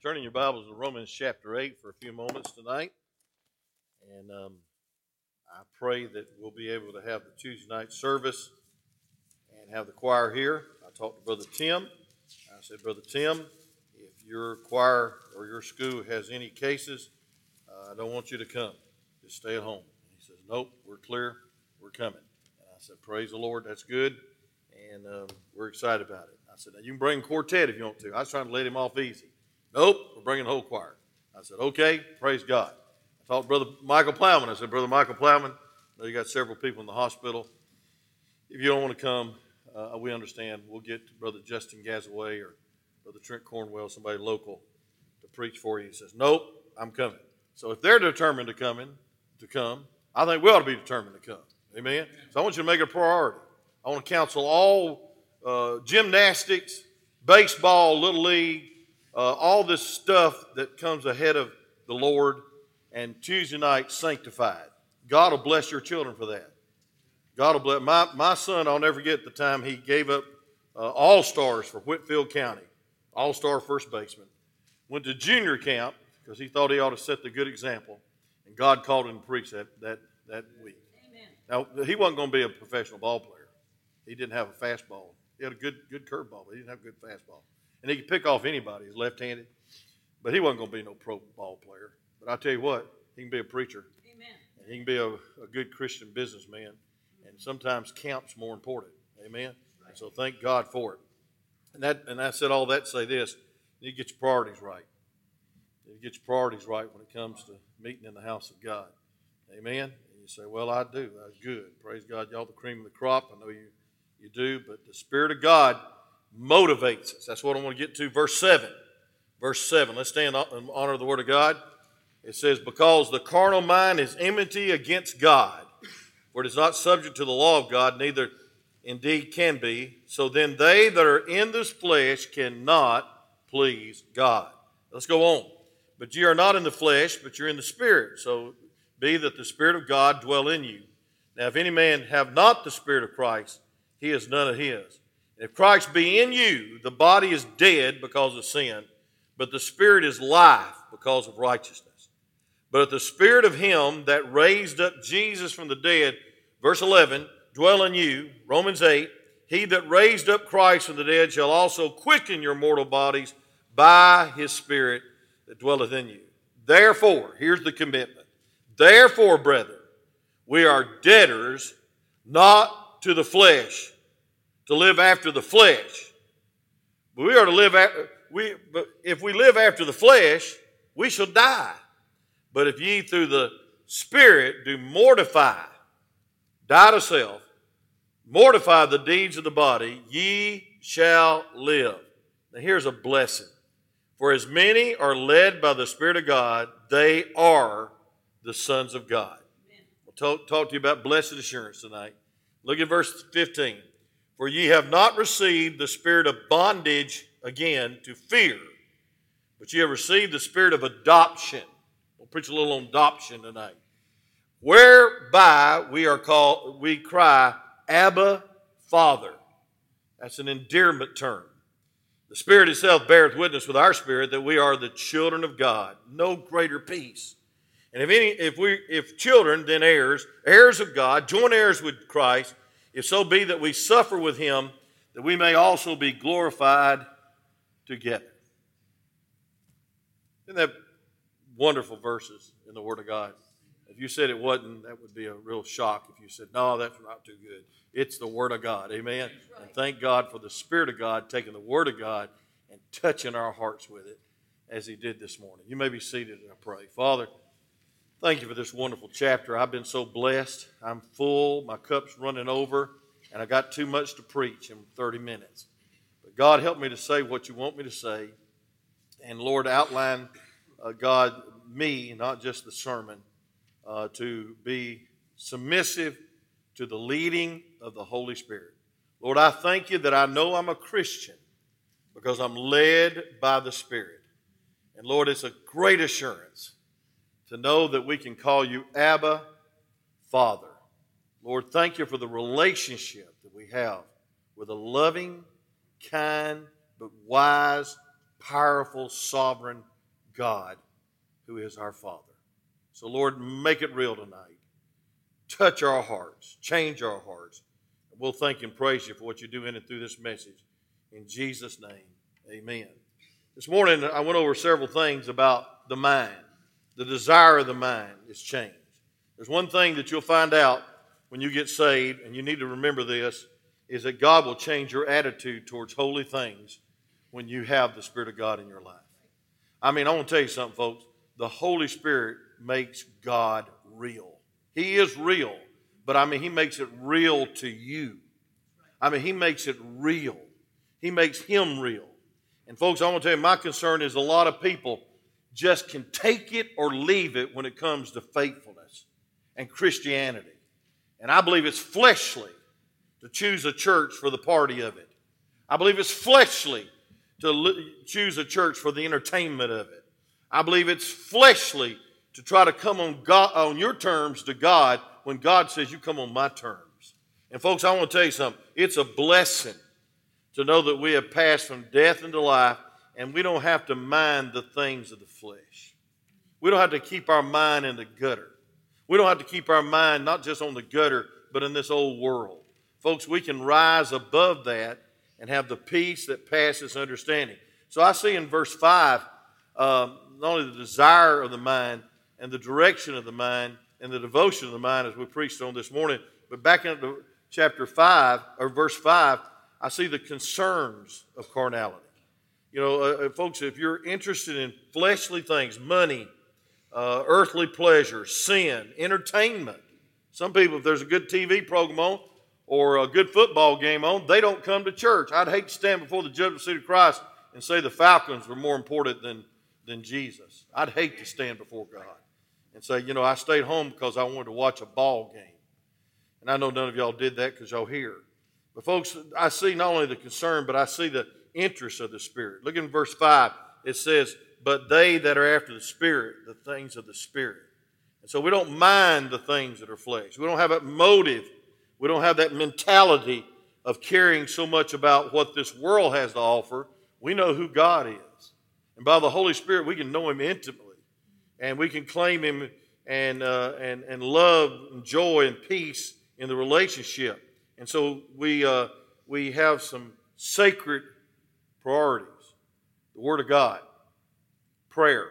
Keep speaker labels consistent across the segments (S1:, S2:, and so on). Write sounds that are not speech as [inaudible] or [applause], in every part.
S1: Turning your Bibles to Romans chapter 8 for a few moments tonight. And um, I pray that we'll be able to have the Tuesday night service and have the choir here. I talked to Brother Tim. I said, Brother Tim, if your choir or your school has any cases, uh, I don't want you to come. Just stay at home. And he says, Nope, we're clear. We're coming. And I said, Praise the Lord. That's good. And um, we're excited about it. I said, Now you can bring quartet if you want to. I was trying to let him off easy. Nope, we're bringing the whole choir. I said, okay, praise God. I talked to Brother Michael Plowman. I said, Brother Michael Plowman, you got several people in the hospital. If you don't want to come, uh, we understand. We'll get Brother Justin Gazaway or Brother Trent Cornwell, somebody local, to preach for you. He says, nope, I'm coming. So if they're determined to come, in, to come, I think we ought to be determined to come. Amen. So I want you to make it a priority. I want to counsel all uh, gymnastics, baseball, little league, uh, all this stuff that comes ahead of the Lord and Tuesday night sanctified. God will bless your children for that. God will bless. My, my son, I'll never forget the time he gave up uh, all stars for Whitfield County, all star first baseman. Went to junior camp because he thought he ought to set the good example, and God called him to preach that, that, that week. Amen. Now, he wasn't going to be a professional ball player. He didn't have a fastball. He had a good, good curveball, but he didn't have a good fastball. And he could pick off anybody. He's left handed. But he wasn't going to be no pro ball player. But I tell you what, he can be a preacher. Amen. And he can be a, a good Christian businessman. And sometimes camp's more important. Amen. Right. So thank God for it. And that and I said all that to say this. You get your priorities right. You get your priorities right when it comes to meeting in the house of God. Amen. And you say, Well, I do. That's good. Praise God, y'all the cream of the crop. I know you you do, but the Spirit of God motivates us. That's what I want to get to. Verse 7. Verse 7. Let's stand in honor of the Word of God. It says, Because the carnal mind is enmity against God, for it is not subject to the law of God, neither indeed can be. So then they that are in this flesh cannot please God. Let's go on. But ye are not in the flesh, but you're in the Spirit. So be that the Spirit of God dwell in you. Now, if any man have not the Spirit of Christ, he is none of his. And if Christ be in you, the body is dead because of sin, but the spirit is life because of righteousness. But if the spirit of him that raised up Jesus from the dead, verse 11, dwell in you, Romans 8, he that raised up Christ from the dead shall also quicken your mortal bodies by his spirit that dwelleth in you. Therefore, here's the commitment. Therefore, brethren, we are debtors not to the flesh to live after the flesh. But we are to live after, we, but if we live after the flesh, we shall die. But if ye through the Spirit do mortify, die to self, mortify the deeds of the body, ye shall live. Now here's a blessing. For as many are led by the Spirit of God, they are the sons of God. We'll talk, talk to you about blessed assurance tonight. Look at verse 15. For ye have not received the spirit of bondage again to fear, but ye have received the spirit of adoption. We'll preach a little on adoption tonight. Whereby we are called, we cry, Abba, Father. That's an endearment term. The Spirit itself beareth witness with our spirit that we are the children of God. No greater peace. And if any, if we, if children, then heirs, heirs of God, joint heirs with Christ, if so be that we suffer with him, that we may also be glorified together. Isn't that wonderful verses in the Word of God? If you said it wasn't, that would be a real shock if you said, no, that's not too good. It's the Word of God. Amen. Right. And thank God for the Spirit of God taking the Word of God and touching our hearts with it as He did this morning. You may be seated and I pray. Father, Thank you for this wonderful chapter. I've been so blessed. I'm full, my cup's running over, and I got too much to preach in 30 minutes. But God, help me to say what you want me to say. And Lord, outline, uh, God, me, not just the sermon, uh, to be submissive to the leading of the Holy Spirit. Lord, I thank you that I know I'm a Christian because I'm led by the Spirit. And Lord, it's a great assurance to know that we can call you Abba, Father. Lord, thank you for the relationship that we have with a loving, kind, but wise, powerful, sovereign God who is our Father. So, Lord, make it real tonight. Touch our hearts, change our hearts. And we'll thank and praise you for what you do in and through this message. In Jesus' name, amen. This morning, I went over several things about the mind the desire of the mind is changed. There's one thing that you'll find out when you get saved, and you need to remember this, is that God will change your attitude towards holy things when you have the Spirit of God in your life. I mean, I want to tell you something, folks. The Holy Spirit makes God real. He is real, but I mean, He makes it real to you. I mean, He makes it real. He makes Him real. And, folks, I want to tell you, my concern is a lot of people just can take it or leave it when it comes to faithfulness and Christianity. And I believe it's fleshly to choose a church for the party of it. I believe it's fleshly to l- choose a church for the entertainment of it. I believe it's fleshly to try to come on, God, on your terms to God when God says, You come on my terms. And folks, I want to tell you something. It's a blessing to know that we have passed from death into life and we don't have to mind the things of the flesh. We don't have to keep our mind in the gutter. We don't have to keep our mind not just on the gutter, but in this old world. Folks, we can rise above that and have the peace that passes understanding. So I see in verse 5 um, not only the desire of the mind and the direction of the mind and the devotion of the mind as we preached on this morning, but back in chapter 5 or verse 5, I see the concerns of carnality. You know, uh, uh, folks, if you're interested in fleshly things, money, uh, earthly pleasure, sin, entertainment, some people, if there's a good TV program on or a good football game on, they don't come to church. I'd hate to stand before the judgment seat of Christ and say the Falcons were more important than, than Jesus. I'd hate to stand before God and say, you know, I stayed home because I wanted to watch a ball game. And I know none of y'all did that because y'all here. But folks, I see not only the concern, but I see the interests of the Spirit. Look in verse 5. It says, But they that are after the Spirit, the things of the Spirit. And so we don't mind the things that are flesh. We don't have that motive. We don't have that mentality of caring so much about what this world has to offer. We know who God is. And by the Holy Spirit, we can know Him intimately. And we can claim Him and, uh, and, and love and joy and peace in the relationship. And so we, uh, we have some sacred priorities the Word of God, prayer,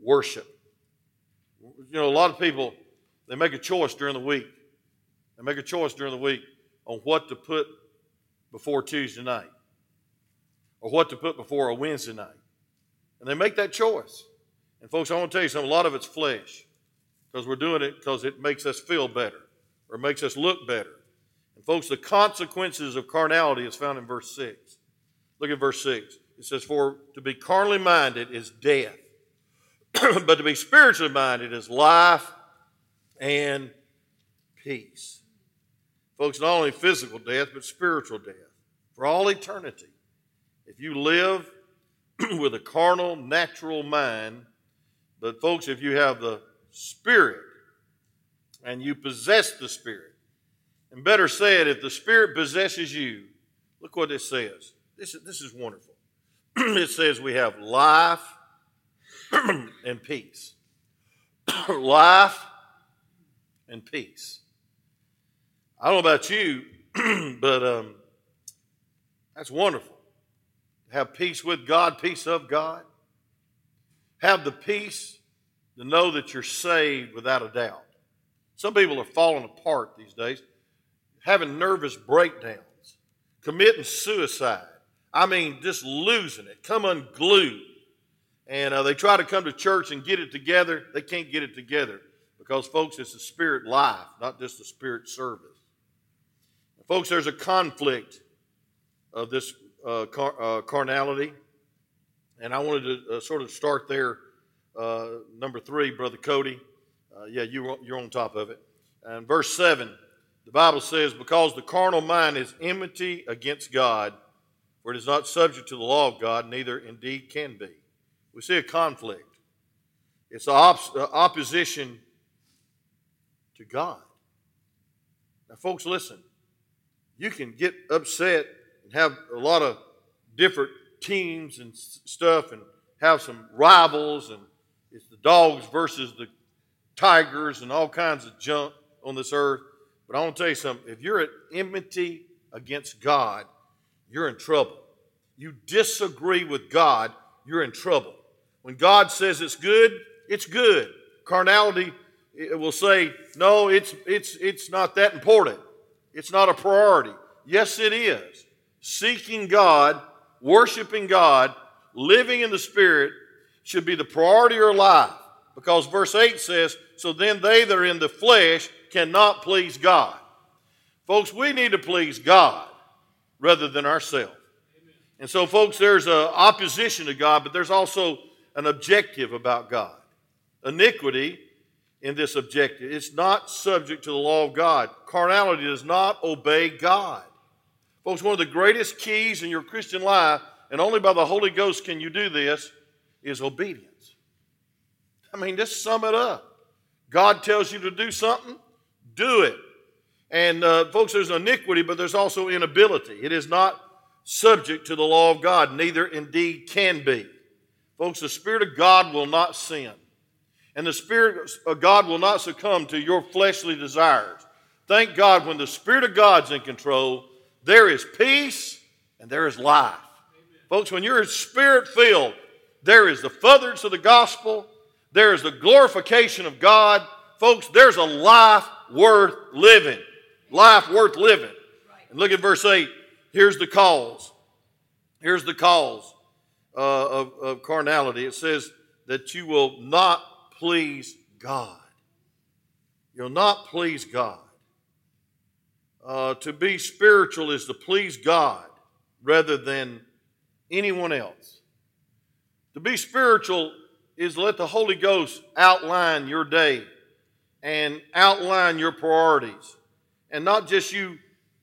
S1: worship. You know, a lot of people, they make a choice during the week. They make a choice during the week on what to put before Tuesday night or what to put before a Wednesday night. And they make that choice. And folks, I want to tell you something a lot of it's flesh because we're doing it because it makes us feel better or makes us look better. And folks, the consequences of carnality is found in verse 6. Look at verse 6. It says, For to be carnally minded is death, [clears throat] but to be spiritually minded is life and peace. Folks, not only physical death, but spiritual death for all eternity. If you live [clears throat] with a carnal, natural mind, but folks, if you have the Spirit and you possess the Spirit, and better said, if the Spirit possesses you, look what it says this is, this is wonderful. [clears throat] it says we have life [clears throat] and peace. [clears throat] life and peace. I don't know about you, but um, that's wonderful. Have peace with God, peace of God. Have the peace to know that you're saved without a doubt. Some people are falling apart these days, having nervous breakdowns, committing suicide, I mean, just losing it, come unglued. And uh, they try to come to church and get it together. They can't get it together because, folks, it's a spirit life, not just a spirit service. And folks, there's a conflict of this uh, car- uh, carnality. And I wanted to uh, sort of start there. Uh, number three, Brother Cody. Uh, yeah, you, you're on top of it. And verse 7, the Bible says, Because the carnal mind is enmity against God for it is not subject to the law of God, neither indeed can be. We see a conflict. It's op- opposition to God. Now, folks, listen. You can get upset and have a lot of different teams and stuff and have some rivals, and it's the dogs versus the tigers and all kinds of junk on this earth. But I want to tell you something if you're at enmity against God, you're in trouble. You disagree with God, you're in trouble. When God says it's good, it's good. Carnality will say, no, it's, it's, it's not that important. It's not a priority. Yes, it is. Seeking God, worshiping God, living in the Spirit should be the priority of your life. Because verse 8 says, So then they that are in the flesh cannot please God. Folks, we need to please God rather than ourselves. And so, folks, there's an opposition to God, but there's also an objective about God. Iniquity in this objective, it's not subject to the law of God. Carnality does not obey God. Folks, one of the greatest keys in your Christian life, and only by the Holy Ghost can you do this, is obedience. I mean, just sum it up. God tells you to do something, do it. And uh, folks, there's iniquity, but there's also inability. It is not subject to the law of God, neither indeed can be. Folks, the Spirit of God will not sin. And the Spirit of God will not succumb to your fleshly desires. Thank God when the Spirit of God's in control, there is peace and there is life. Amen. Folks, when you're spirit filled, there is the furtherance of the gospel, there is the glorification of God. Folks, there's a life worth living life worth living. And look at verse 8. Here's the cause. Here's the cause uh, of, of carnality. It says that you will not please God. You'll not please God. Uh, to be spiritual is to please God rather than anyone else. To be spiritual is let the Holy Ghost outline your day and outline your priorities and not just you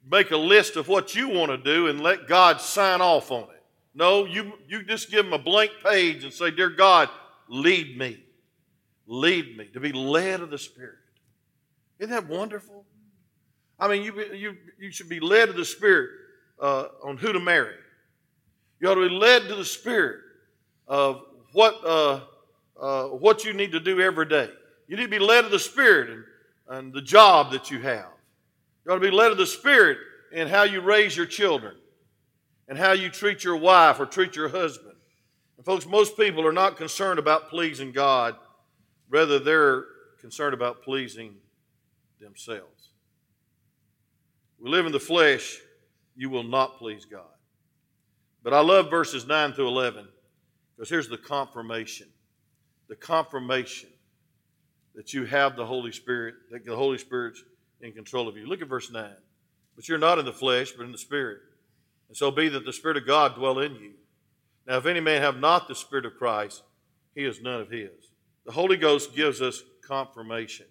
S1: make a list of what you want to do and let God sign off on it. No, you, you just give him a blank page and say, Dear God, lead me. Lead me to be led of the Spirit. Isn't that wonderful? I mean, you, you, you should be led of the Spirit uh, on who to marry. You ought to be led to the Spirit of what, uh, uh, what you need to do every day. You need to be led of the Spirit and, and the job that you have. You ought to be led of the Spirit in how you raise your children and how you treat your wife or treat your husband. And folks, most people are not concerned about pleasing God, rather, they're concerned about pleasing themselves. We live in the flesh, you will not please God. But I love verses 9 through 11 because here's the confirmation the confirmation that you have the Holy Spirit, that the Holy Spirit's in control of you. Look at verse 9. But you're not in the flesh, but in the Spirit. And so be that the Spirit of God dwell in you. Now, if any man have not the Spirit of Christ, he is none of his. The Holy Ghost gives us confirmation.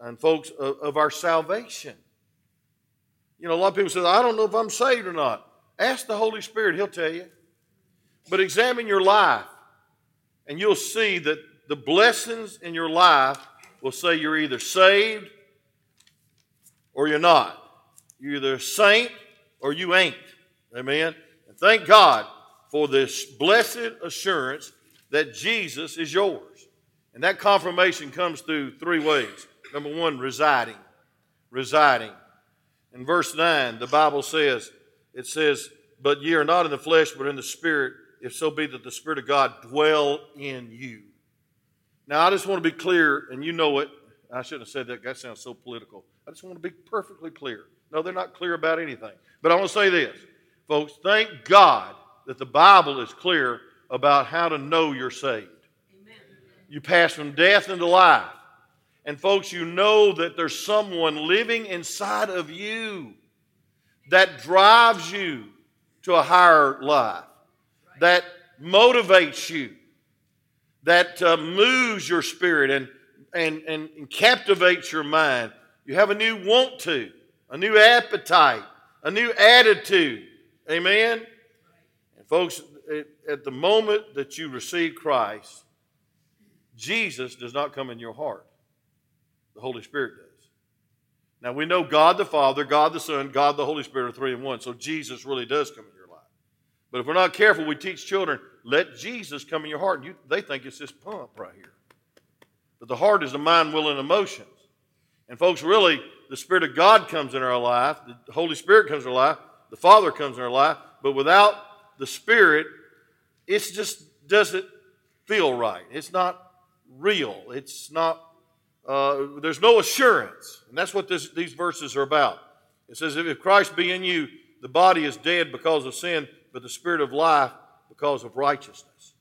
S1: And, folks, of, of our salvation. You know, a lot of people say, I don't know if I'm saved or not. Ask the Holy Spirit, He'll tell you. But examine your life, and you'll see that the blessings in your life will say you're either saved or you're not. You're either saint or you ain't. Amen. And thank God for this blessed assurance that Jesus is yours. And that confirmation comes through three ways. Number one, residing. Residing. In verse 9, the Bible says, it says, But ye are not in the flesh, but in the Spirit, if so be that the Spirit of God dwell in you. Now, I just want to be clear, and you know it. I shouldn't have said that. That sounds so political. I just want to be perfectly clear. No, they're not clear about anything. But I want to say this, folks thank God that the Bible is clear about how to know you're saved. Amen. You pass from death into life. And, folks, you know that there's someone living inside of you that drives you to a higher life, that motivates you, that uh, moves your spirit and, and, and, and captivates your mind you have a new want to, a new appetite, a new attitude. Amen? And folks, at the moment that you receive Christ, Jesus does not come in your heart. The Holy Spirit does. Now we know God the Father, God the Son, God the Holy Spirit are three in one. So Jesus really does come in your life. But if we're not careful, we teach children, let Jesus come in your heart. And you, they think it's this pump right here. But the heart is the mind, will, and emotion. And folks, really, the Spirit of God comes in our life, the Holy Spirit comes in our life, the Father comes in our life, but without the Spirit, it just doesn't feel right. It's not real. It's not, uh, there's no assurance. And that's what this, these verses are about. It says, If Christ be in you, the body is dead because of sin, but the spirit of life because of righteousness.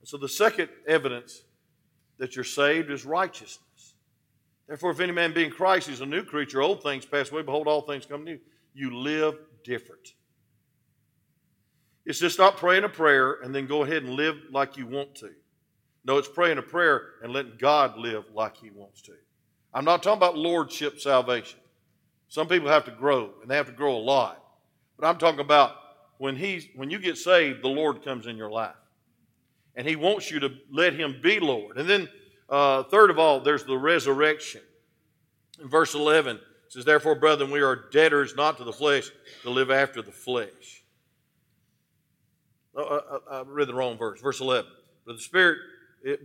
S1: And so the second evidence that you're saved is righteousness. Therefore, if any man be in Christ, he's a new creature. Old things pass away. Behold, all things come new. You live different. It's just stop praying a prayer and then go ahead and live like you want to. No, it's praying a prayer and letting God live like He wants to. I'm not talking about lordship salvation. Some people have to grow, and they have to grow a lot. But I'm talking about when he's when you get saved, the Lord comes in your life. And he wants you to let him be Lord. And then uh, third of all, there's the resurrection. In verse 11, says, Therefore, brethren, we are debtors not to the flesh to live after the flesh. Oh, I, uh, uh, I, read the wrong verse. Verse 11. But, the Spirit,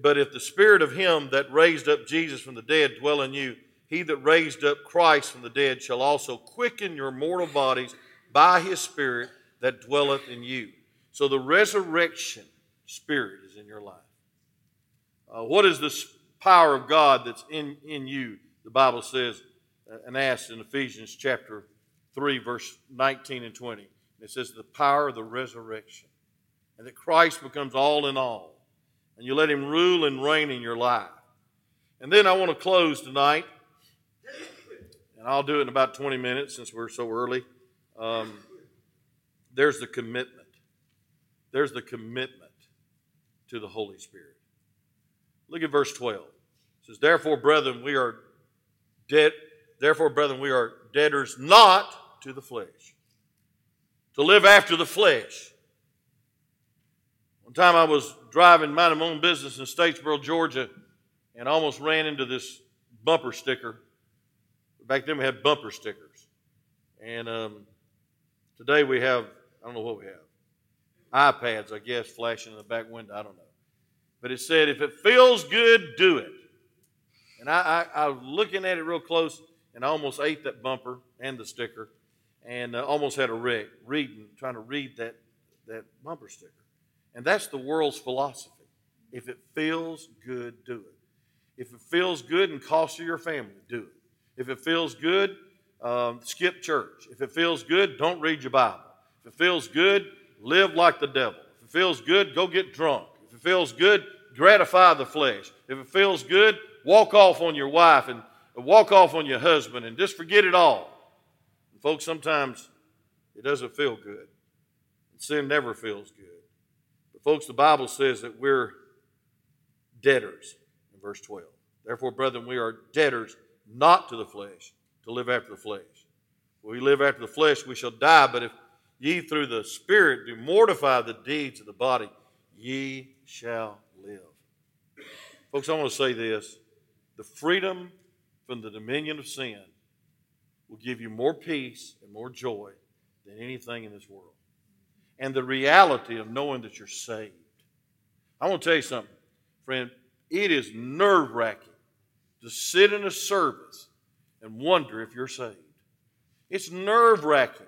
S1: but if the Spirit of Him that raised up Jesus from the dead dwell in you, he that raised up Christ from the dead shall also quicken your mortal bodies by his Spirit that dwelleth in you. So the resurrection Spirit is in your life. Uh, what is this power of God that's in, in you? The Bible says uh, and asks in Ephesians chapter 3, verse 19 and 20. It says the power of the resurrection and that Christ becomes all in all. And you let him rule and reign in your life. And then I want to close tonight, and I'll do it in about 20 minutes since we're so early. Um, there's the commitment. There's the commitment to the Holy Spirit. Look at verse 12. It says, Therefore, brethren, we are dead. Therefore, brethren, we are debtors not to the flesh, to live after the flesh. One time I was driving, my own business in Statesboro, Georgia, and almost ran into this bumper sticker. Back then we had bumper stickers. And um, today we have, I don't know what we have, iPads, I guess, flashing in the back window. I don't know. But it said, if it feels good, do it. And I, I, I was looking at it real close, and I almost ate that bumper and the sticker, and uh, almost had a wreck reading, trying to read that, that bumper sticker. And that's the world's philosophy. If it feels good, do it. If it feels good and costs you your family, do it. If it feels good, um, skip church. If it feels good, don't read your Bible. If it feels good, live like the devil. If it feels good, go get drunk. If it feels good, gratify the flesh. If it feels good, walk off on your wife and walk off on your husband and just forget it all. And folks, sometimes it doesn't feel good. Sin never feels good. But folks, the Bible says that we're debtors in verse 12. Therefore, brethren, we are debtors not to the flesh, to live after the flesh. If we live after the flesh, we shall die. But if ye through the Spirit do mortify the deeds of the body, ye shall live. Folks, I want to say this the freedom from the dominion of sin will give you more peace and more joy than anything in this world. And the reality of knowing that you're saved. I want to tell you something, friend. It is nerve wracking to sit in a service and wonder if you're saved. It's nerve wracking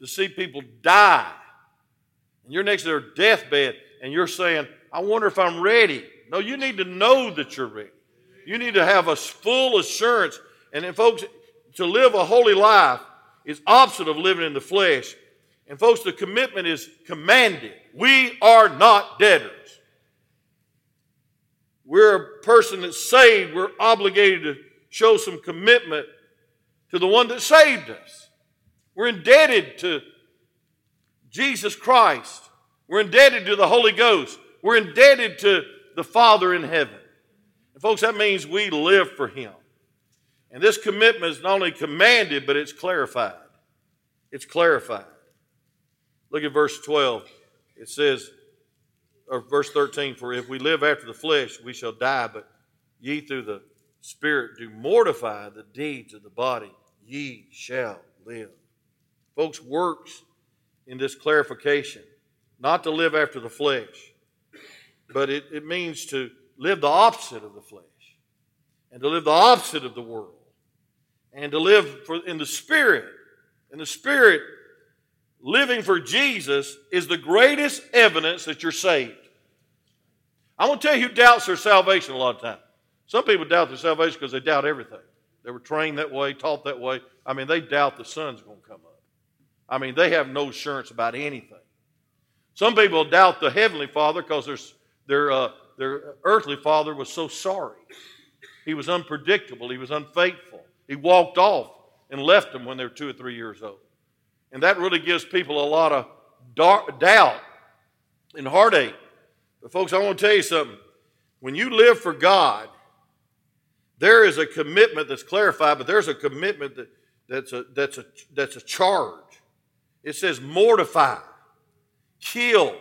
S1: to see people die and you're next to their deathbed and you're saying, I wonder if I'm ready. No, you need to know that you're ready. You need to have a full assurance. And then, folks, to live a holy life is opposite of living in the flesh. And, folks, the commitment is commanded. We are not debtors. We're a person that's saved. We're obligated to show some commitment to the one that saved us. We're indebted to Jesus Christ. We're indebted to the Holy Ghost. We're indebted to the Father in heaven. And folks, that means we live for Him. And this commitment is not only commanded, but it's clarified. It's clarified. Look at verse 12. It says, or verse 13, for if we live after the flesh, we shall die, but ye through the Spirit do mortify the deeds of the body, ye shall live. Folks, works in this clarification not to live after the flesh, but it, it means to live the opposite of the flesh and to live the opposite of the world and to live for, in the Spirit. And the Spirit, living for Jesus is the greatest evidence that you're saved. I'm going to tell you who doubts their salvation a lot of times. Some people doubt their salvation because they doubt everything. They were trained that way, taught that way. I mean, they doubt the sun's going to come up. I mean, they have no assurance about anything. Some people doubt the Heavenly Father because their, their, uh, their earthly father was so sorry. He was unpredictable, he was unfaithful. He walked off and left them when they were two or three years old. And that really gives people a lot of dark, doubt and heartache. But, folks, I want to tell you something. When you live for God, there is a commitment that's clarified, but there's a commitment that, that's, a, that's, a, that's a charge. It says, mortify kill,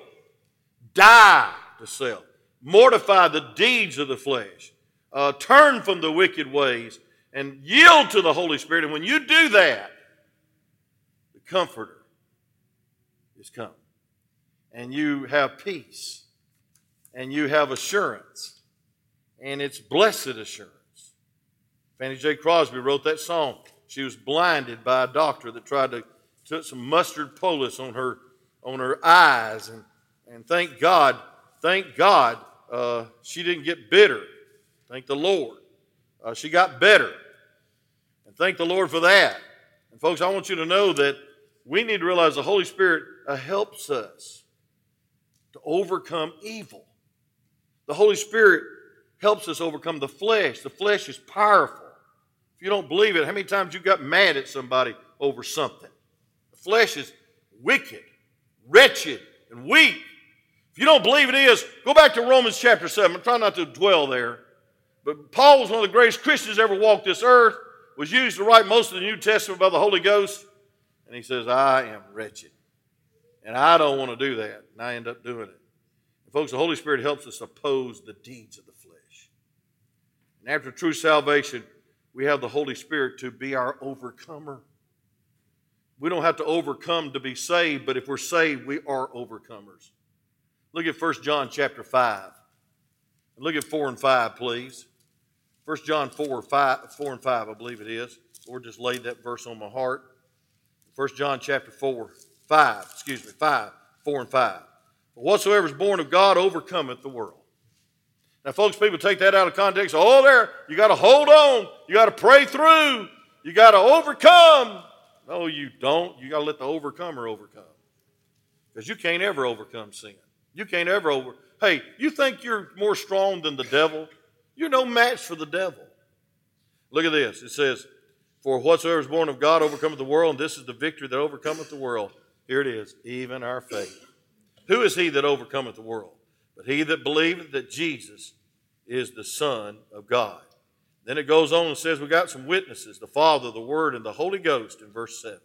S1: die to self, mortify the deeds of the flesh, uh, turn from the wicked ways, and yield to the Holy Spirit. And when you do that, the Comforter is come. And you have peace, and you have assurance, and it's blessed assurance. Fanny J. Crosby wrote that song. She was blinded by a doctor that tried to put some mustard poultice on her on her eyes. And, and thank God, thank God, uh, she didn't get bitter. Thank the Lord. Uh, she got better. And thank the Lord for that. And folks, I want you to know that we need to realize the Holy Spirit uh, helps us to overcome evil. The Holy Spirit helps us overcome the flesh. The flesh is powerful. If you don't believe it, how many times you got mad at somebody over something? The flesh is wicked wretched and weak. If you don't believe it is, go back to Romans chapter 7. I'm trying not to dwell there. But Paul was one of the greatest Christians ever walked this earth, was used to write most of the New Testament by the Holy Ghost. And he says, I am wretched. And I don't want to do that. And I end up doing it. And folks, the Holy Spirit helps us oppose the deeds of the flesh. And after true salvation, we have the Holy Spirit to be our overcomer. We don't have to overcome to be saved, but if we're saved, we are overcomers. Look at 1 John chapter 5. Look at 4 and 5, please. 1 John 4, 5, 4 and 5, I believe it is. Lord just laid that verse on my heart. 1 John chapter 4, 5, excuse me, 5, 4 and 5. Whatsoever is born of God overcometh the world. Now, folks, people take that out of context. Oh, there, you got to hold on. You got to pray through. You got to overcome. No, you don't. You got to let the overcomer overcome. Because you can't ever overcome sin. You can't ever over. Hey, you think you're more strong than the devil? You're no match for the devil. Look at this. It says, For whatsoever is born of God overcometh the world, and this is the victory that overcometh the world. Here it is, even our faith. Who is he that overcometh the world? But he that believeth that Jesus is the Son of God. Then it goes on and says, We got some witnesses the Father, the Word, and the Holy Ghost in verse 7.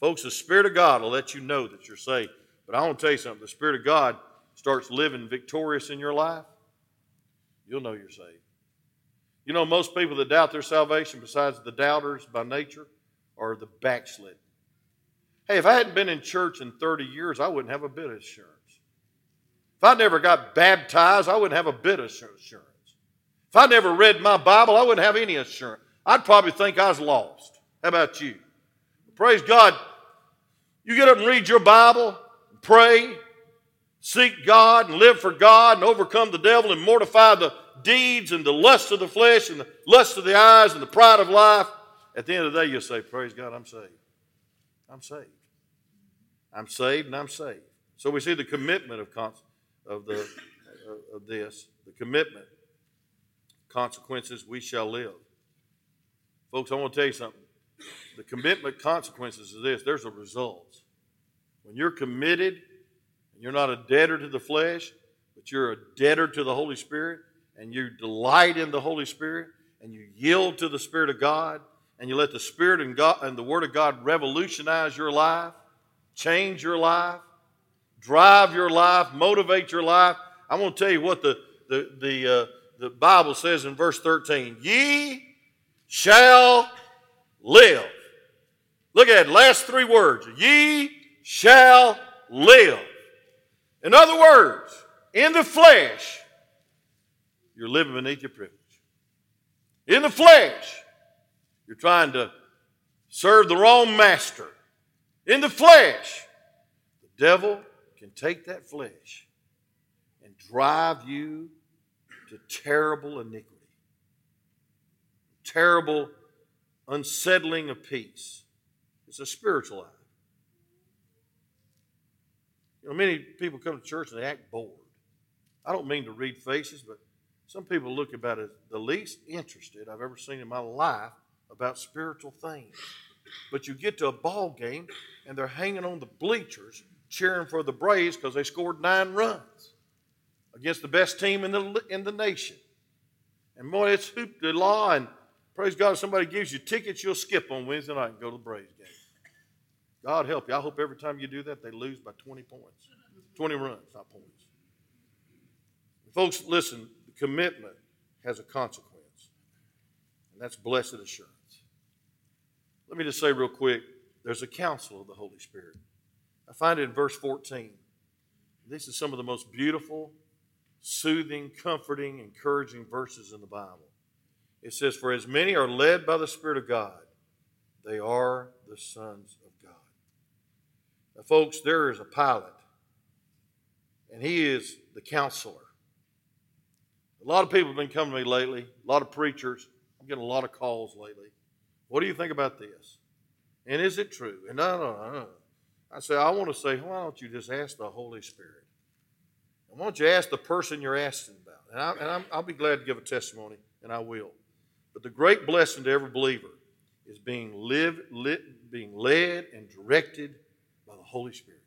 S1: Folks, the Spirit of God will let you know that you're saved. But I want to tell you something the Spirit of God starts living victorious in your life, you'll know you're saved. You know, most people that doubt their salvation, besides the doubters by nature, are the backslidden. Hey, if I hadn't been in church in 30 years, I wouldn't have a bit of assurance. If I never got baptized, I wouldn't have a bit of assurance. If I never read my Bible, I wouldn't have any assurance. I'd probably think I was lost. How about you? Praise God. You get up and read your Bible, pray, seek God, and live for God, and overcome the devil, and mortify the deeds and the lust of the flesh, and the lust of the eyes, and the pride of life. At the end of the day, you'll say, Praise God, I'm saved. I'm saved. I'm saved, and I'm saved. So we see the commitment of, of, the, of this, the commitment consequences we shall live. Folks, I want to tell you something. The commitment consequences of this, there's a result. When you're committed and you're not a debtor to the flesh, but you're a debtor to the Holy Spirit, and you delight in the Holy Spirit, and you yield to the Spirit of God, and you let the Spirit and, God, and the Word of God revolutionize your life, change your life, drive your life, motivate your life. I want to tell you what the the the uh, the Bible says in verse 13, Ye shall live. Look at it, last three words. Ye shall live. In other words, in the flesh, you're living beneath your privilege. In the flesh, you're trying to serve the wrong master. In the flesh, the devil can take that flesh and drive you to terrible iniquity, terrible unsettling of peace. It's a spiritual life. You know, many people come to church and they act bored. I don't mean to read faces, but some people look about as the least interested I've ever seen in my life about spiritual things. But you get to a ball game and they're hanging on the bleachers cheering for the Braves because they scored nine runs against the best team in the, in the nation. And boy, it's hoop the law, and praise God, if somebody gives you tickets, you'll skip on Wednesday night and go to the Braves game. God help you. I hope every time you do that, they lose by 20 points, 20 runs, not points. Folks, listen, The commitment has a consequence, and that's blessed assurance. Let me just say real quick there's a counsel of the Holy Spirit. I find it in verse 14. This is some of the most beautiful soothing, comforting, encouraging verses in the Bible. It says, For as many are led by the Spirit of God, they are the sons of God. Now, folks, there is a pilot, and he is the counselor. A lot of people have been coming to me lately, a lot of preachers. I'm getting a lot of calls lately. What do you think about this? And is it true? And I say, I want to say, why don't you just ask the Holy Spirit? I want you to ask the person you're asking about. And, I, will be glad to give a testimony, and I will. But the great blessing to every believer is being, live, lit, being led and directed by the Holy Spirit.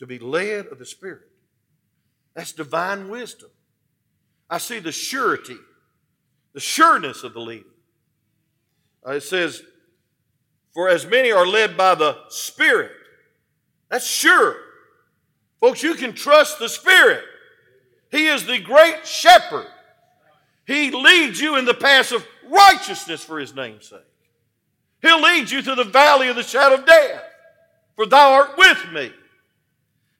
S1: To be led of the Spirit. That's divine wisdom. I see the surety, the sureness of the leading. Uh, it says, For as many are led by the Spirit, that's sure. Folks, you can trust the Spirit. He is the great shepherd. He leads you in the path of righteousness for his name's sake. He'll lead you through the valley of the shadow of death, for thou art with me.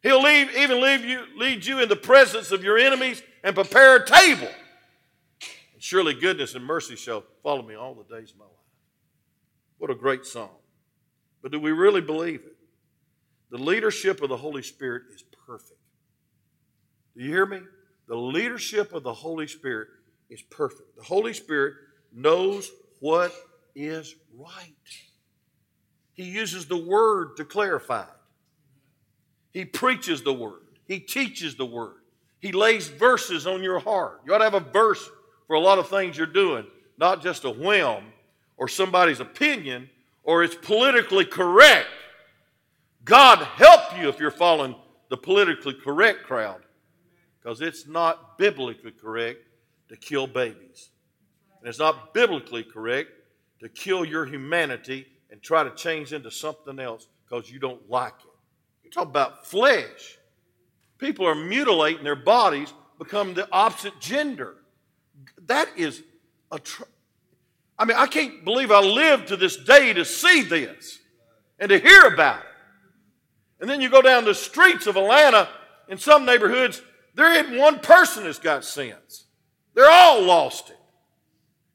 S1: He'll even lead you, lead you in the presence of your enemies and prepare a table. And surely goodness and mercy shall follow me all the days of my life. What a great song. But do we really believe it? The leadership of the Holy Spirit is perfect. Do you hear me? The leadership of the Holy Spirit is perfect. The Holy Spirit knows what is right. He uses the word to clarify it. He preaches the word, he teaches the word, he lays verses on your heart. You ought to have a verse for a lot of things you're doing, not just a whim or somebody's opinion or it's politically correct. God help you if you're falling the politically correct crowd because it's not biblically correct to kill babies. And it's not biblically correct to kill your humanity and try to change into something else because you don't like it. you talk about flesh. People are mutilating their bodies, become the opposite gender. That is a. Tr- I mean, I can't believe I live to this day to see this and to hear about it. And then you go down the streets of Atlanta, in some neighborhoods, there isn't one person that's got sense. They're all lost it.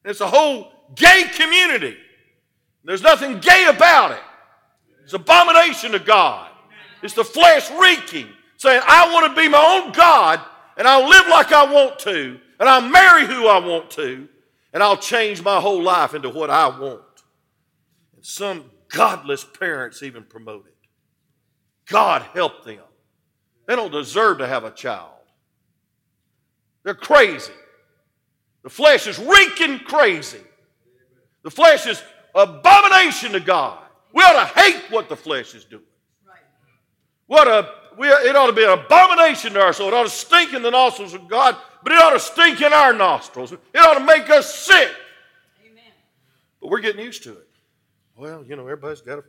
S1: And it's a whole gay community. There's nothing gay about it. It's abomination to God. It's the flesh reeking, saying, I want to be my own God, and I'll live like I want to, and I'll marry who I want to, and I'll change my whole life into what I want. And some godless parents even promote it. God help them. They don't deserve to have a child. They're crazy. The flesh is reeking crazy. The flesh is abomination to God. We ought to hate what the flesh is doing. What a we, it ought to be an abomination to our soul. It ought to stink in the nostrils of God, but it ought to stink in our nostrils. It ought to make us sick. Amen. But we're getting used to it. Well, you know, everybody's got a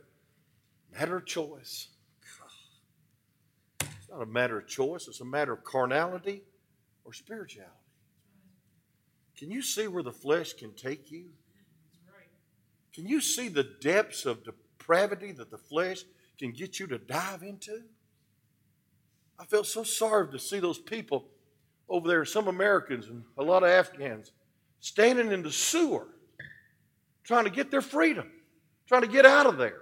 S1: matter of choice not a matter of choice, it's a matter of carnality or spirituality. Can you see where the flesh can take you? Can you see the depths of depravity that the flesh can get you to dive into? I felt so sorry to see those people over there, some Americans and a lot of Afghans, standing in the sewer trying to get their freedom, trying to get out of there.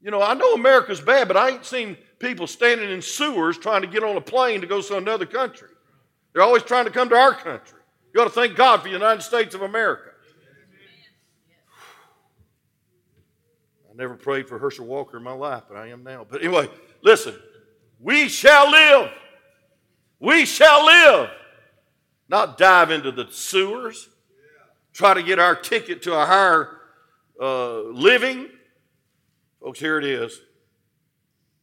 S1: You know, I know America's bad, but I ain't seen people standing in sewers trying to get on a plane to go to another country. They're always trying to come to our country. You ought to thank God for the United States of America. I never prayed for Herschel Walker in my life, but I am now. But anyway, listen, we shall live. We shall live. Not dive into the sewers, try to get our ticket to a higher uh, living. Folks, here it is.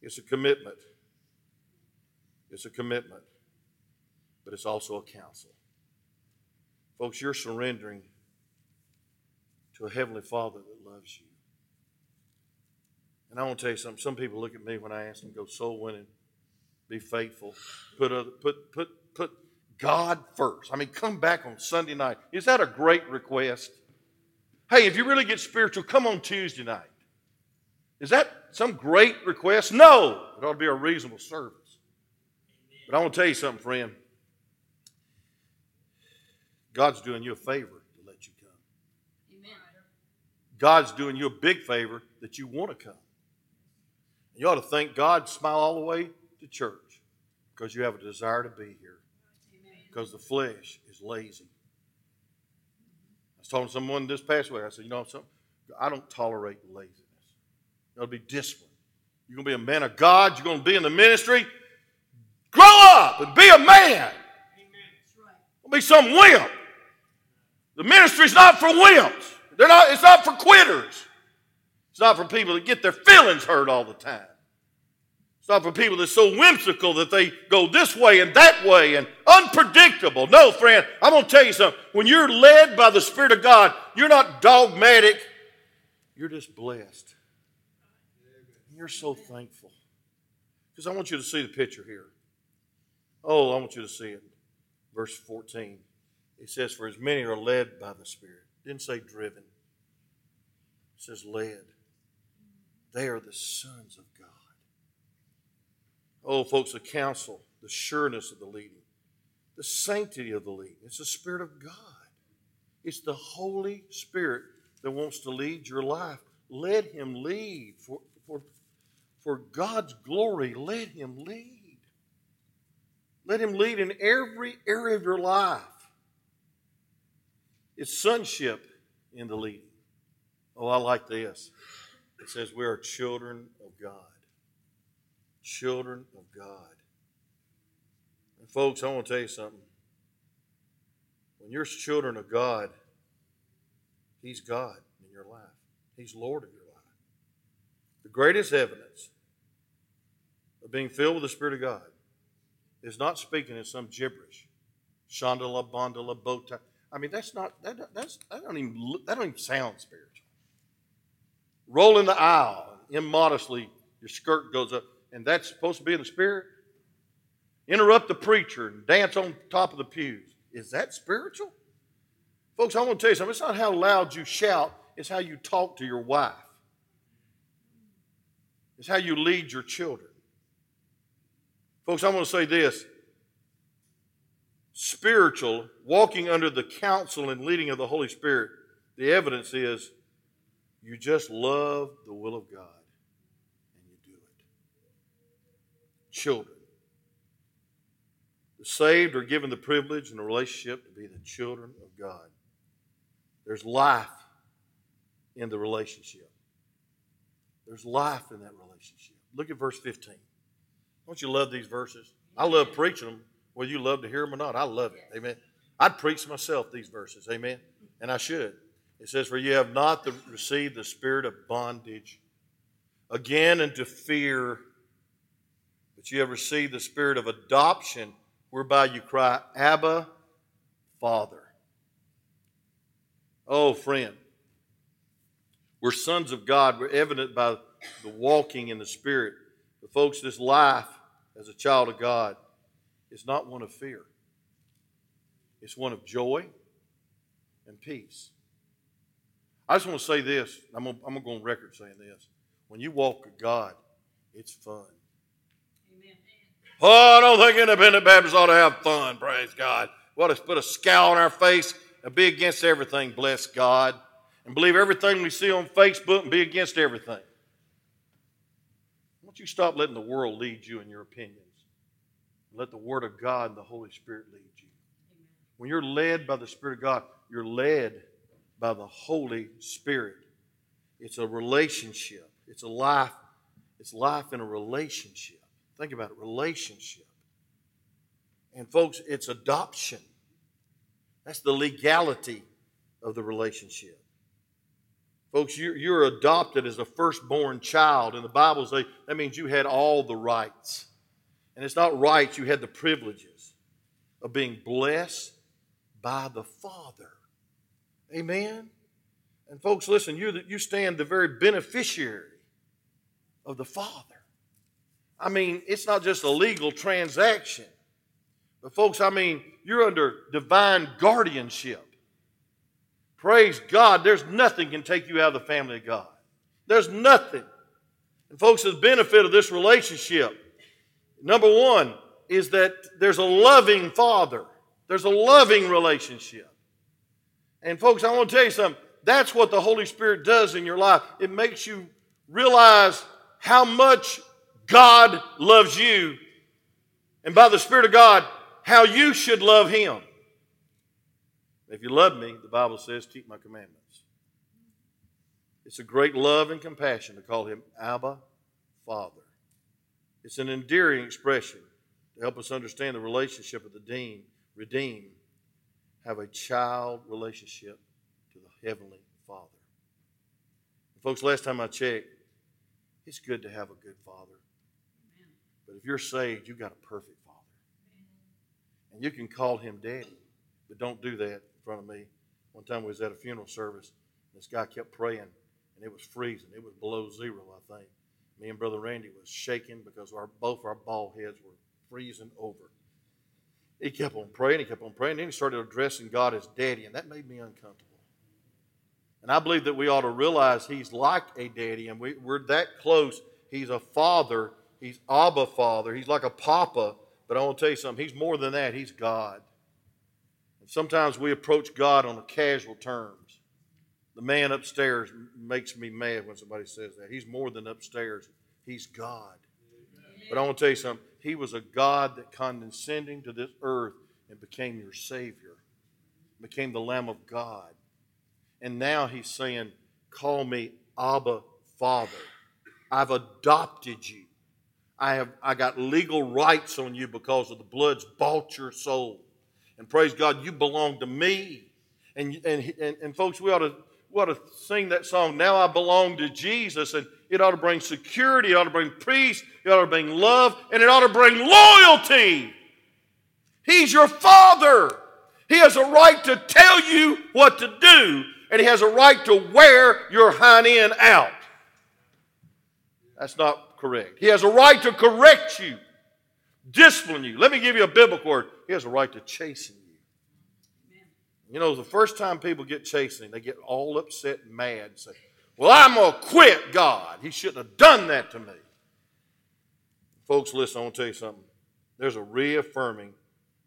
S1: It's a commitment. It's a commitment, but it's also a counsel. Folks, you're surrendering to a Heavenly Father that loves you. And I want to tell you something. Some people look at me when I ask them, go soul winning, be faithful, put, other, put, put, put God first. I mean, come back on Sunday night. Is that a great request? Hey, if you really get spiritual, come on Tuesday night. Is that some great request? No, it ought to be a reasonable service. But I want to tell you something, friend. God's doing you a favor to let you come. Amen. God's doing you a big favor that you want to come. you ought to thank God, smile all the way to church because you have a desire to be here. Because the flesh is lazy. I was talking to someone this past week. I said, you know something? I don't tolerate lazy. You will be disciplined. You're going to be a man of God. You're going to be in the ministry. Grow up and be a man. Don't be some wimp. The ministry's not for wimps. They're not, it's not for quitters. It's not for people that get their feelings hurt all the time. It's not for people that's so whimsical that they go this way and that way and unpredictable. No, friend, I'm going to tell you something. When you're led by the Spirit of God, you're not dogmatic, you're just blessed you're so thankful. Because I want you to see the picture here. Oh, I want you to see it. Verse 14. It says, For as many are led by the Spirit. It didn't say driven. It says led. They are the sons of God. Oh, folks, the counsel, the sureness of the leading, the sanctity of the leading. It's the Spirit of God. It's the Holy Spirit that wants to lead your life. Let Him lead. For, for God's glory, let him lead. Let him lead in every area of your life. It's sonship in the leading. Oh, I like this. It says we are children of God. Children of God. And folks, I want to tell you something. When you're children of God, He's God in your life. He's Lord of your life. The greatest evidence of being filled with the Spirit of God is not speaking in some gibberish. Shandala, bandala, bota. I mean, that's not, that, that's, that don't even, look, that don't even sound spiritual. Rolling the aisle, immodestly, your skirt goes up, and that's supposed to be in the Spirit? Interrupt the preacher and dance on top of the pews. Is that spiritual? Folks, I want to tell you something. It's not how loud you shout, it's how you talk to your wife is how you lead your children. Folks, I'm going to say this spiritual, walking under the counsel and leading of the Holy Spirit, the evidence is you just love the will of God and you do it. Children. The saved are given the privilege and the relationship to be the children of God. There's life in the relationship. There's life in that relationship. Look at verse 15. Don't you love these verses? I love preaching them, whether you love to hear them or not. I love it. Amen. I'd preach myself these verses. Amen. And I should. It says, For you have not the, received the spirit of bondage again into fear, but you have received the spirit of adoption, whereby you cry, Abba, Father. Oh, friend, we're sons of God. We're evident by the walking in the Spirit. But, folks, this life as a child of God is not one of fear, it's one of joy and peace. I just want to say this. I'm going to go on record saying this. When you walk with God, it's fun. Oh, I don't think independent Baptists ought to have fun. Praise God. We well, to put a scowl on our face and be against everything. Bless God and believe everything we see on Facebook and be against everything. will not you stop letting the world lead you in your opinions? Let the Word of God and the Holy Spirit lead you. When you're led by the Spirit of God, you're led by the Holy Spirit. It's a relationship. It's a life. It's life in a relationship. Think about it, relationship. And folks, it's adoption. That's the legality of the relationship. Folks, you're, you're adopted as a firstborn child. In the Bible, say that means you had all the rights. And it's not rights, you had the privileges of being blessed by the Father. Amen? And folks, listen, you, you stand the very beneficiary of the Father. I mean, it's not just a legal transaction, but folks, I mean, you're under divine guardianship. Praise God, there's nothing can take you out of the family of God. There's nothing. And folks, the benefit of this relationship, number one, is that there's a loving father. There's a loving relationship. And folks, I want to tell you something. That's what the Holy Spirit does in your life. It makes you realize how much God loves you, and by the Spirit of God, how you should love Him. If you love me, the Bible says, keep my commandments. It's a great love and compassion to call him Abba, Father. It's an endearing expression to help us understand the relationship of the dean, Redeem, have a child relationship to the Heavenly Father. And folks, last time I checked, it's good to have a good father. But if you're saved, you've got a perfect father. And you can call him daddy, but don't do that front of me. One time we was at a funeral service. This guy kept praying, and it was freezing. It was below zero, I think. Me and Brother Randy was shaking because our both our bald heads were freezing over. He kept on praying. He kept on praying. Then he started addressing God as Daddy, and that made me uncomfortable. And I believe that we ought to realize He's like a Daddy, and we, we're that close. He's a Father. He's Abba Father. He's like a Papa. But I want to tell you something. He's more than that. He's God. Sometimes we approach God on casual terms. The man upstairs makes me mad when somebody says that. He's more than upstairs, he's God. But I want to tell you something. He was a God that condescending to this earth and became your Savior, became the Lamb of God. And now he's saying, Call me Abba Father. I've adopted you. I have I got legal rights on you because of the blood's bought your soul. And praise God, you belong to me. And, and, and, and folks, we ought, to, we ought to sing that song, Now I Belong to Jesus. And it ought to bring security, it ought to bring peace, it ought to bring love, and it ought to bring loyalty. He's your father. He has a right to tell you what to do, and he has a right to wear your hind end out. That's not correct. He has a right to correct you discipline you. Let me give you a biblical word. He has a right to chasten you. Amen. You know, the first time people get chastening, they get all upset and mad and say, Well, I'm going to quit God. He shouldn't have done that to me. Folks, listen, I want to tell you something. There's a reaffirming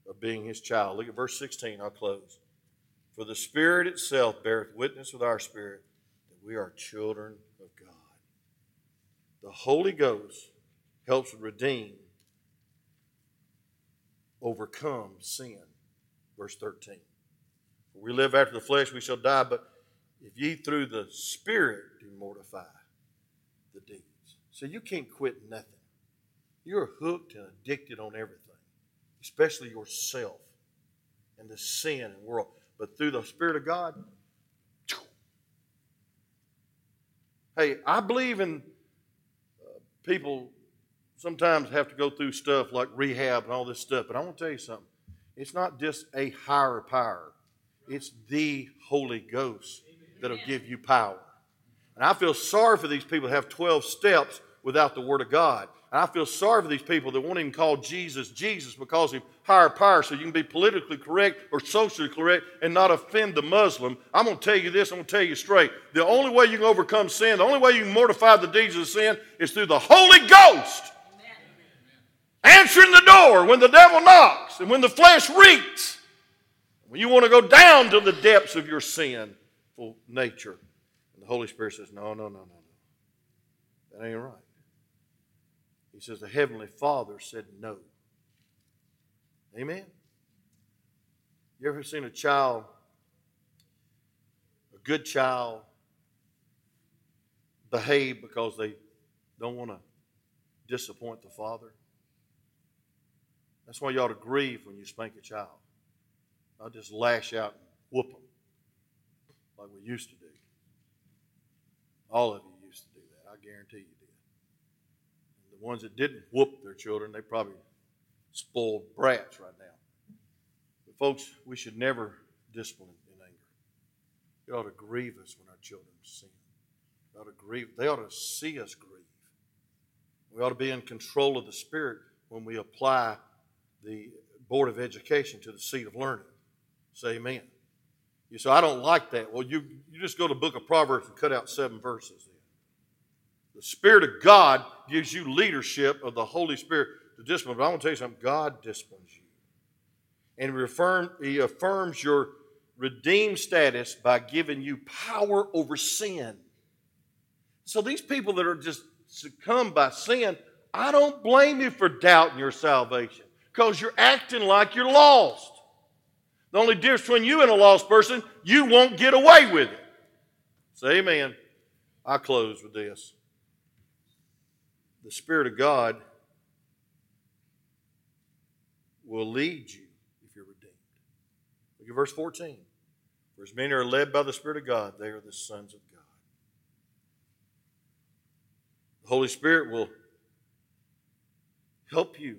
S1: of being his child. Look at verse 16. I'll close. For the Spirit itself beareth witness with our spirit that we are children of God. The Holy Ghost helps redeem overcome sin. Verse 13. we live after the flesh, we shall die, but if ye through the Spirit do mortify the deeds. So you can't quit nothing. You're hooked and addicted on everything, especially yourself and the sin and world. But through the Spirit of God, hey, I believe in uh, people sometimes have to go through stuff like rehab and all this stuff, but I want to tell you something. It's not just a higher power, it's the Holy Ghost that'll give you power. And I feel sorry for these people that have 12 steps without the Word of God. And I feel sorry for these people that won't even call Jesus Jesus because of higher power, so you can be politically correct or socially correct and not offend the Muslim. I'm going to tell you this, I'm going to tell you straight. The only way you can overcome sin, the only way you can mortify the deeds of sin is through the Holy Ghost. Answering the door when the devil knocks and when the flesh reeks. When you want to go down to the depths of your sinful nature. And the Holy Spirit says, No, no, no, no, no. That ain't right. He says, The Heavenly Father said no. Amen. You ever seen a child, a good child, behave because they don't want to disappoint the father? That's why you ought to grieve when you spank a child. Not just lash out and whoop them like we used to do. All of you used to do that. I guarantee you did. And the ones that didn't whoop their children, they probably spoiled brats right now. But folks, we should never discipline in anger. It ought to grieve us when our children sin. It ought to grieve. They ought to see us grieve. We ought to be in control of the Spirit when we apply the Board of Education to the seat of learning. Say amen. You say, I don't like that. Well, you, you just go to the book of Proverbs and cut out seven verses. The Spirit of God gives you leadership of the Holy Spirit to discipline. But I want to tell you something God disciplines you. And he, he affirms your redeemed status by giving you power over sin. So these people that are just succumbed by sin, I don't blame you for doubting your salvation because you're acting like you're lost. The only difference between you and a lost person, you won't get away with it. Say amen. I close with this. The Spirit of God will lead you if you're redeemed. Look at verse 14. For as many are led by the Spirit of God, they are the sons of God. The Holy Spirit will help you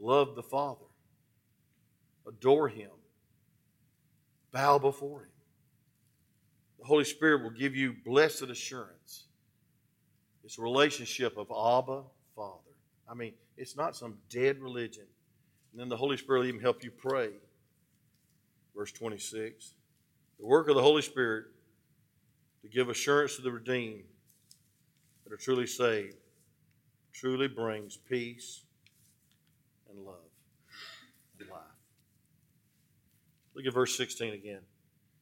S1: love the Father, adore Him, bow before Him. The Holy Spirit will give you blessed assurance. It's a relationship of Abba, Father. I mean, it's not some dead religion. And then the Holy Spirit will even help you pray. Verse 26 The work of the Holy Spirit to give assurance to the redeemed that are truly saved truly brings peace and love and life. Look at verse 16 again.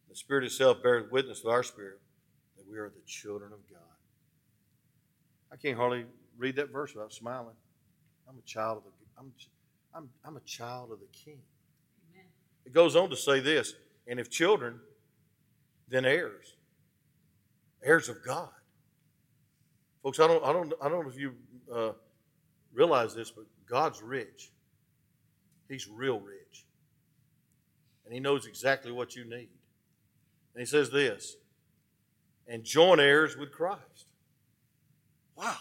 S1: The Spirit itself bears witness with our spirit that we are the children of God. I can't hardly read that verse without smiling. I'm a child of the I'm I'm, I'm a child of the King. Amen. It goes on to say this, and if children, then heirs, heirs of God. Folks, I don't I don't I don't know if you uh, realize this, but God's rich. He's real rich. And he knows exactly what you need. And he says this and joint heirs with Christ. Wow.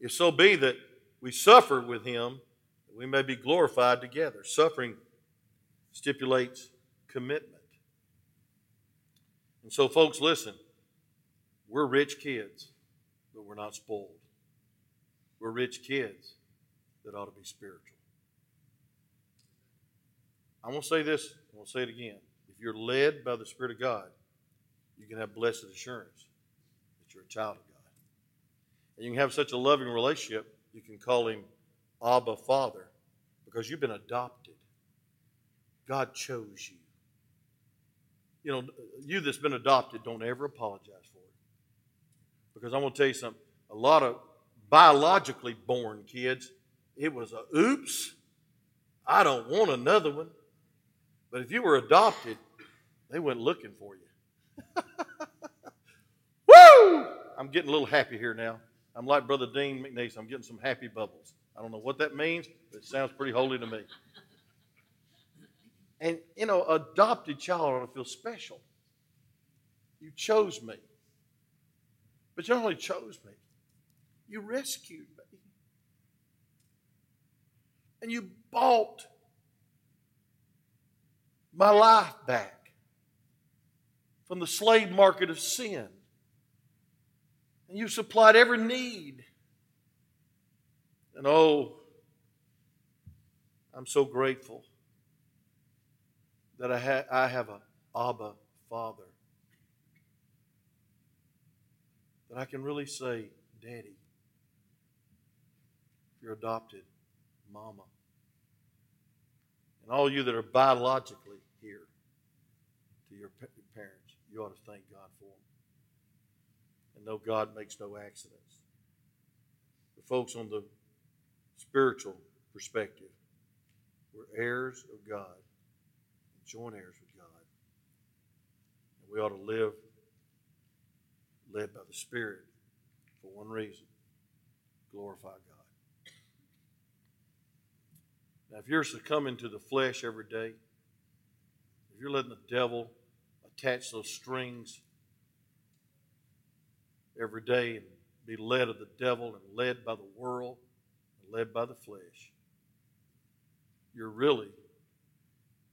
S1: If so be that we suffer with him, that we may be glorified together. Suffering stipulates commitment. And so, folks, listen we're rich kids, but we're not spoiled. We're rich kids that ought to be spiritual. I want to say this, I want to say it again. If you're led by the Spirit of God, you can have blessed assurance that you're a child of God. And you can have such a loving relationship, you can call him Abba Father because you've been adopted. God chose you. You know, you that's been adopted, don't ever apologize for it. Because I'm going to tell you something a lot of biologically born kids, it was a oops, I don't want another one. But if you were adopted, they went looking for you. [laughs] Woo! I'm getting a little happy here now. I'm like Brother Dean McNeese. I'm getting some happy bubbles. I don't know what that means, but it sounds pretty holy to me. And, you know, adopted child ought to feel special. You chose me. But you not only chose me, you rescued me. And you bought my life back from the slave market of sin. And you supplied every need. And oh, I'm so grateful that I, ha- I have a Abba Father. That I can really say, Daddy, you're adopted, Mama. And all you that are biological your parents. You ought to thank God for them. And know God makes no accidents. The folks on the spiritual perspective, we're heirs of God and joint heirs with God. And we ought to live led by the Spirit for one reason glorify God. Now, if you're succumbing to the flesh every day, if you're letting the devil attach those strings every day and be led of the devil and led by the world and led by the flesh, you're really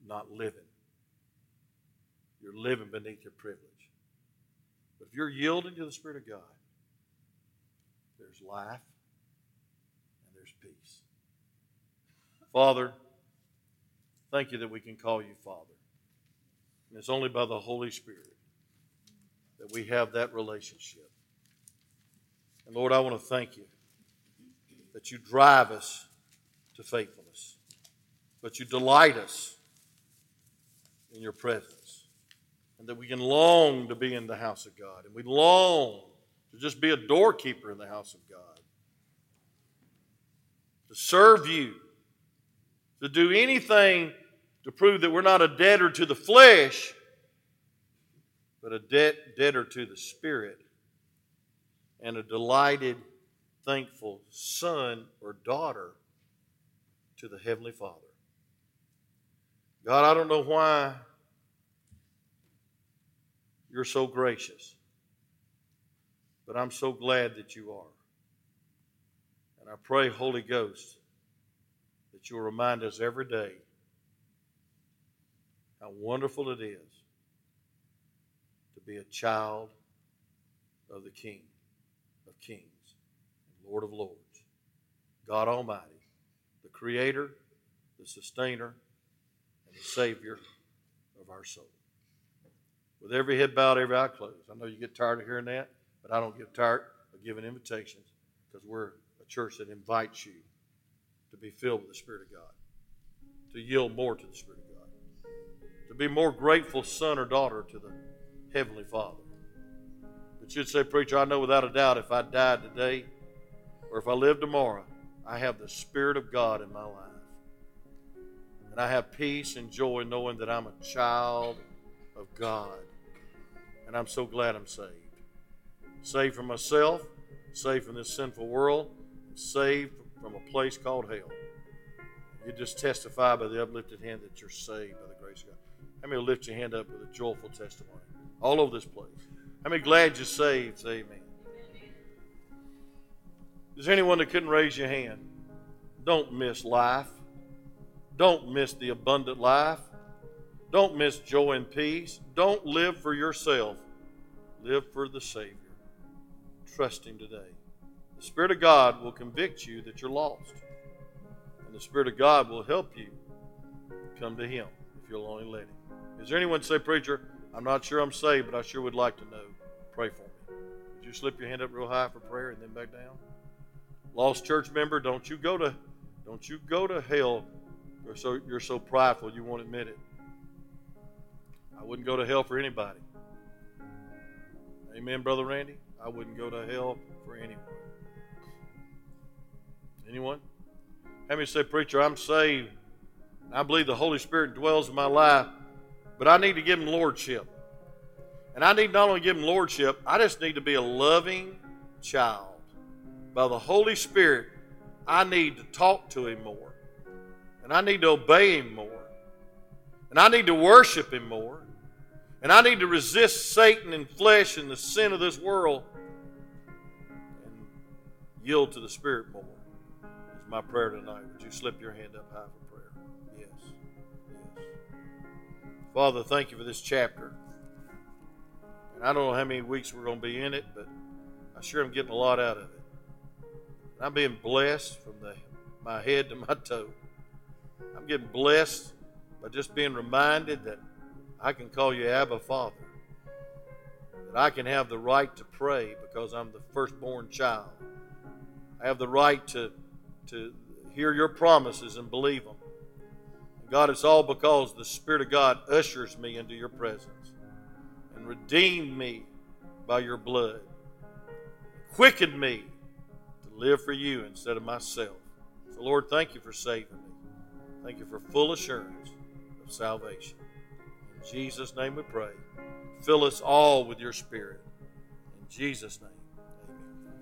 S1: not living. You're living beneath your privilege. But if you're yielding to the Spirit of God, there's life and there's peace. Father, thank you that we can call you Father. And it's only by the Holy Spirit that we have that relationship. And Lord, I want to thank you that you drive us to faithfulness, but you delight us in your presence, and that we can long to be in the house of God, and we long to just be a doorkeeper in the house of God, to serve you, to do anything to prove that we're not a debtor to the flesh, but a debt, debtor to the Spirit and a delighted, thankful son or daughter to the Heavenly Father. God, I don't know why you're so gracious, but I'm so glad that you are. And I pray, Holy Ghost, that you'll remind us every day how wonderful it is to be a child of the King of Kings and Lord of Lords, God Almighty, the Creator, the Sustainer, and the Savior of our soul. With every head bowed, every eye closed. I know you get tired of hearing that, but I don't get tired of giving invitations because we're a church that invites you to be filled with the Spirit of God, to yield more to the Spirit of God be more grateful son or daughter to the Heavenly Father. But you'd say, Preacher, I know without a doubt if I died today or if I live tomorrow, I have the Spirit of God in my life. And I have peace and joy knowing that I'm a child of God. And I'm so glad I'm saved. Saved from myself, saved from this sinful world, saved from a place called hell. You just testify by the uplifted hand that you're saved how many lift your hand up with a joyful testimony all over this place? How many glad you're saved? Say amen. Is there anyone that couldn't raise your hand? Don't miss life. Don't miss the abundant life. Don't miss joy and peace. Don't live for yourself. Live for the Savior. Trust Him today. The Spirit of God will convict you that you're lost. And the Spirit of God will help you come to Him if you'll only let Him. Is there anyone say, Preacher, I'm not sure I'm saved, but I sure would like to know? Pray for me. Would you slip your hand up real high for prayer and then back down? Lost church member, don't you go to don't you go to hell. You're so you're so prideful you won't admit it. I wouldn't go to hell for anybody. Amen, Brother Randy. I wouldn't go to hell for anyone. Anyone? How many say, Preacher, I'm saved. I believe the Holy Spirit dwells in my life but I need to give him lordship. And I need not only give him lordship, I just need to be a loving child. By the Holy Spirit, I need to talk to him more. And I need to obey him more. And I need to worship him more. And I need to resist Satan and flesh and the sin of this world and yield to the Spirit more. It's my prayer tonight. Would you slip your hand up high Father, thank you for this chapter. And I don't know how many weeks we're going to be in it, but I sure am getting a lot out of it. And I'm being blessed from the, my head to my toe. I'm getting blessed by just being reminded that I can call you Abba Father, that I can have the right to pray because I'm the firstborn child. I have the right to, to hear your promises and believe them. God, it's all because the Spirit of God ushers me into your presence and redeemed me by your blood, quickened me to live for you instead of myself. So, Lord, thank you for saving me. Thank you for full assurance of salvation. In Jesus' name we pray. Fill us all with your Spirit. In Jesus' name.